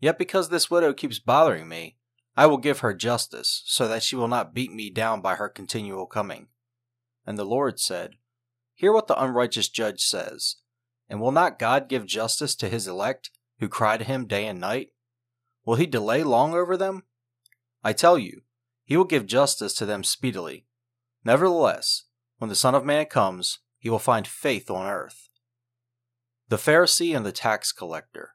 Yet because this widow keeps bothering me, I will give her justice, so that she will not beat me down by her continual coming. And the Lord said, Hear what the unrighteous judge says. And will not God give justice to his elect, who cry to him day and night? Will he delay long over them? I tell you, he will give justice to them speedily. Nevertheless, when the Son of Man comes, he will find faith on earth. The Pharisee and the tax collector.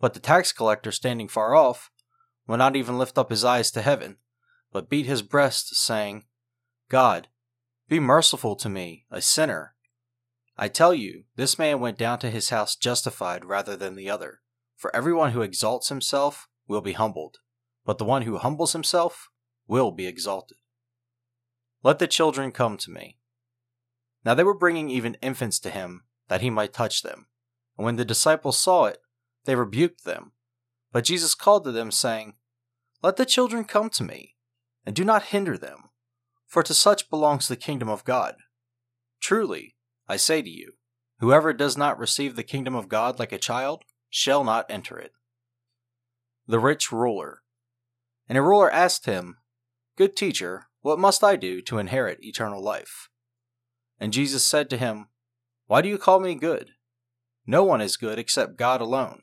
But the tax collector, standing far off, would not even lift up his eyes to heaven, but beat his breast, saying, God, be merciful to me, a sinner. I tell you, this man went down to his house justified rather than the other. For everyone who exalts himself will be humbled, but the one who humbles himself will be exalted. Let the children come to me. Now they were bringing even infants to him, that he might touch them. And when the disciples saw it, they rebuked them. But Jesus called to them, saying, Let the children come to me, and do not hinder them, for to such belongs the kingdom of God. Truly, I say to you, whoever does not receive the kingdom of God like a child shall not enter it. The rich ruler. And a ruler asked him, Good teacher, what must I do to inherit eternal life? And Jesus said to him, Why do you call me good? No one is good except God alone.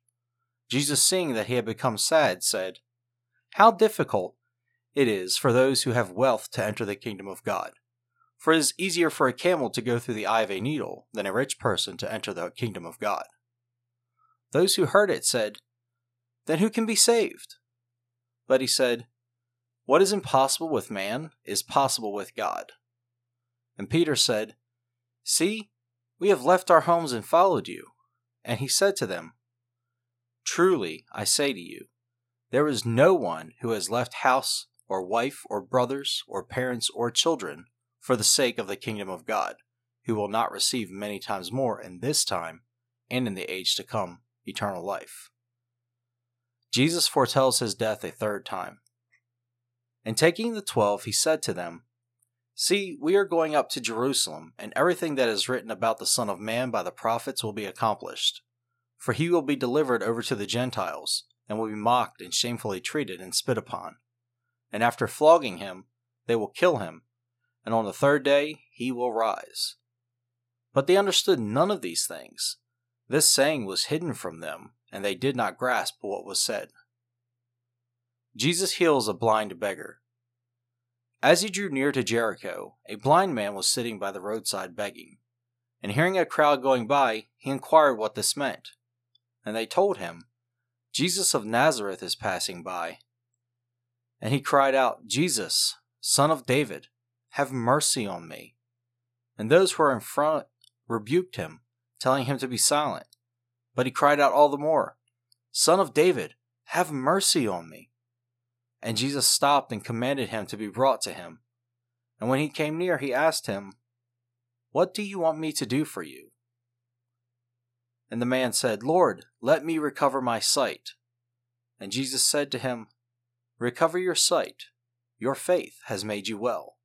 Jesus, seeing that he had become sad, said, How difficult it is for those who have wealth to enter the kingdom of God. For it is easier for a camel to go through the eye of a needle than a rich person to enter the kingdom of God. Those who heard it said, Then who can be saved? But he said, What is impossible with man is possible with God. And Peter said, See, we have left our homes and followed you. And he said to them, Truly, I say to you, there is no one who has left house, or wife, or brothers, or parents, or children, for the sake of the kingdom of God, who will not receive many times more in this time and in the age to come eternal life. Jesus foretells his death a third time. And taking the twelve, he said to them, See, we are going up to Jerusalem, and everything that is written about the Son of Man by the prophets will be accomplished. For he will be delivered over to the Gentiles, and will be mocked and shamefully treated and spit upon. And after flogging him, they will kill him, and on the third day he will rise. But they understood none of these things. This saying was hidden from them, and they did not grasp what was said. Jesus heals a blind beggar. As he drew near to Jericho, a blind man was sitting by the roadside begging. And hearing a crowd going by, he inquired what this meant. And they told him, Jesus of Nazareth is passing by. And he cried out, Jesus, son of David, have mercy on me. And those who were in front rebuked him, telling him to be silent. But he cried out all the more, Son of David, have mercy on me. And Jesus stopped and commanded him to be brought to him. And when he came near, he asked him, What do you want me to do for you? And the man said, Lord, let me recover my sight. And Jesus said to him, Recover your sight. Your faith has made you well.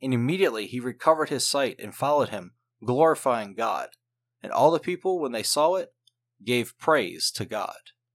And immediately he recovered his sight and followed him, glorifying God. And all the people, when they saw it, gave praise to God.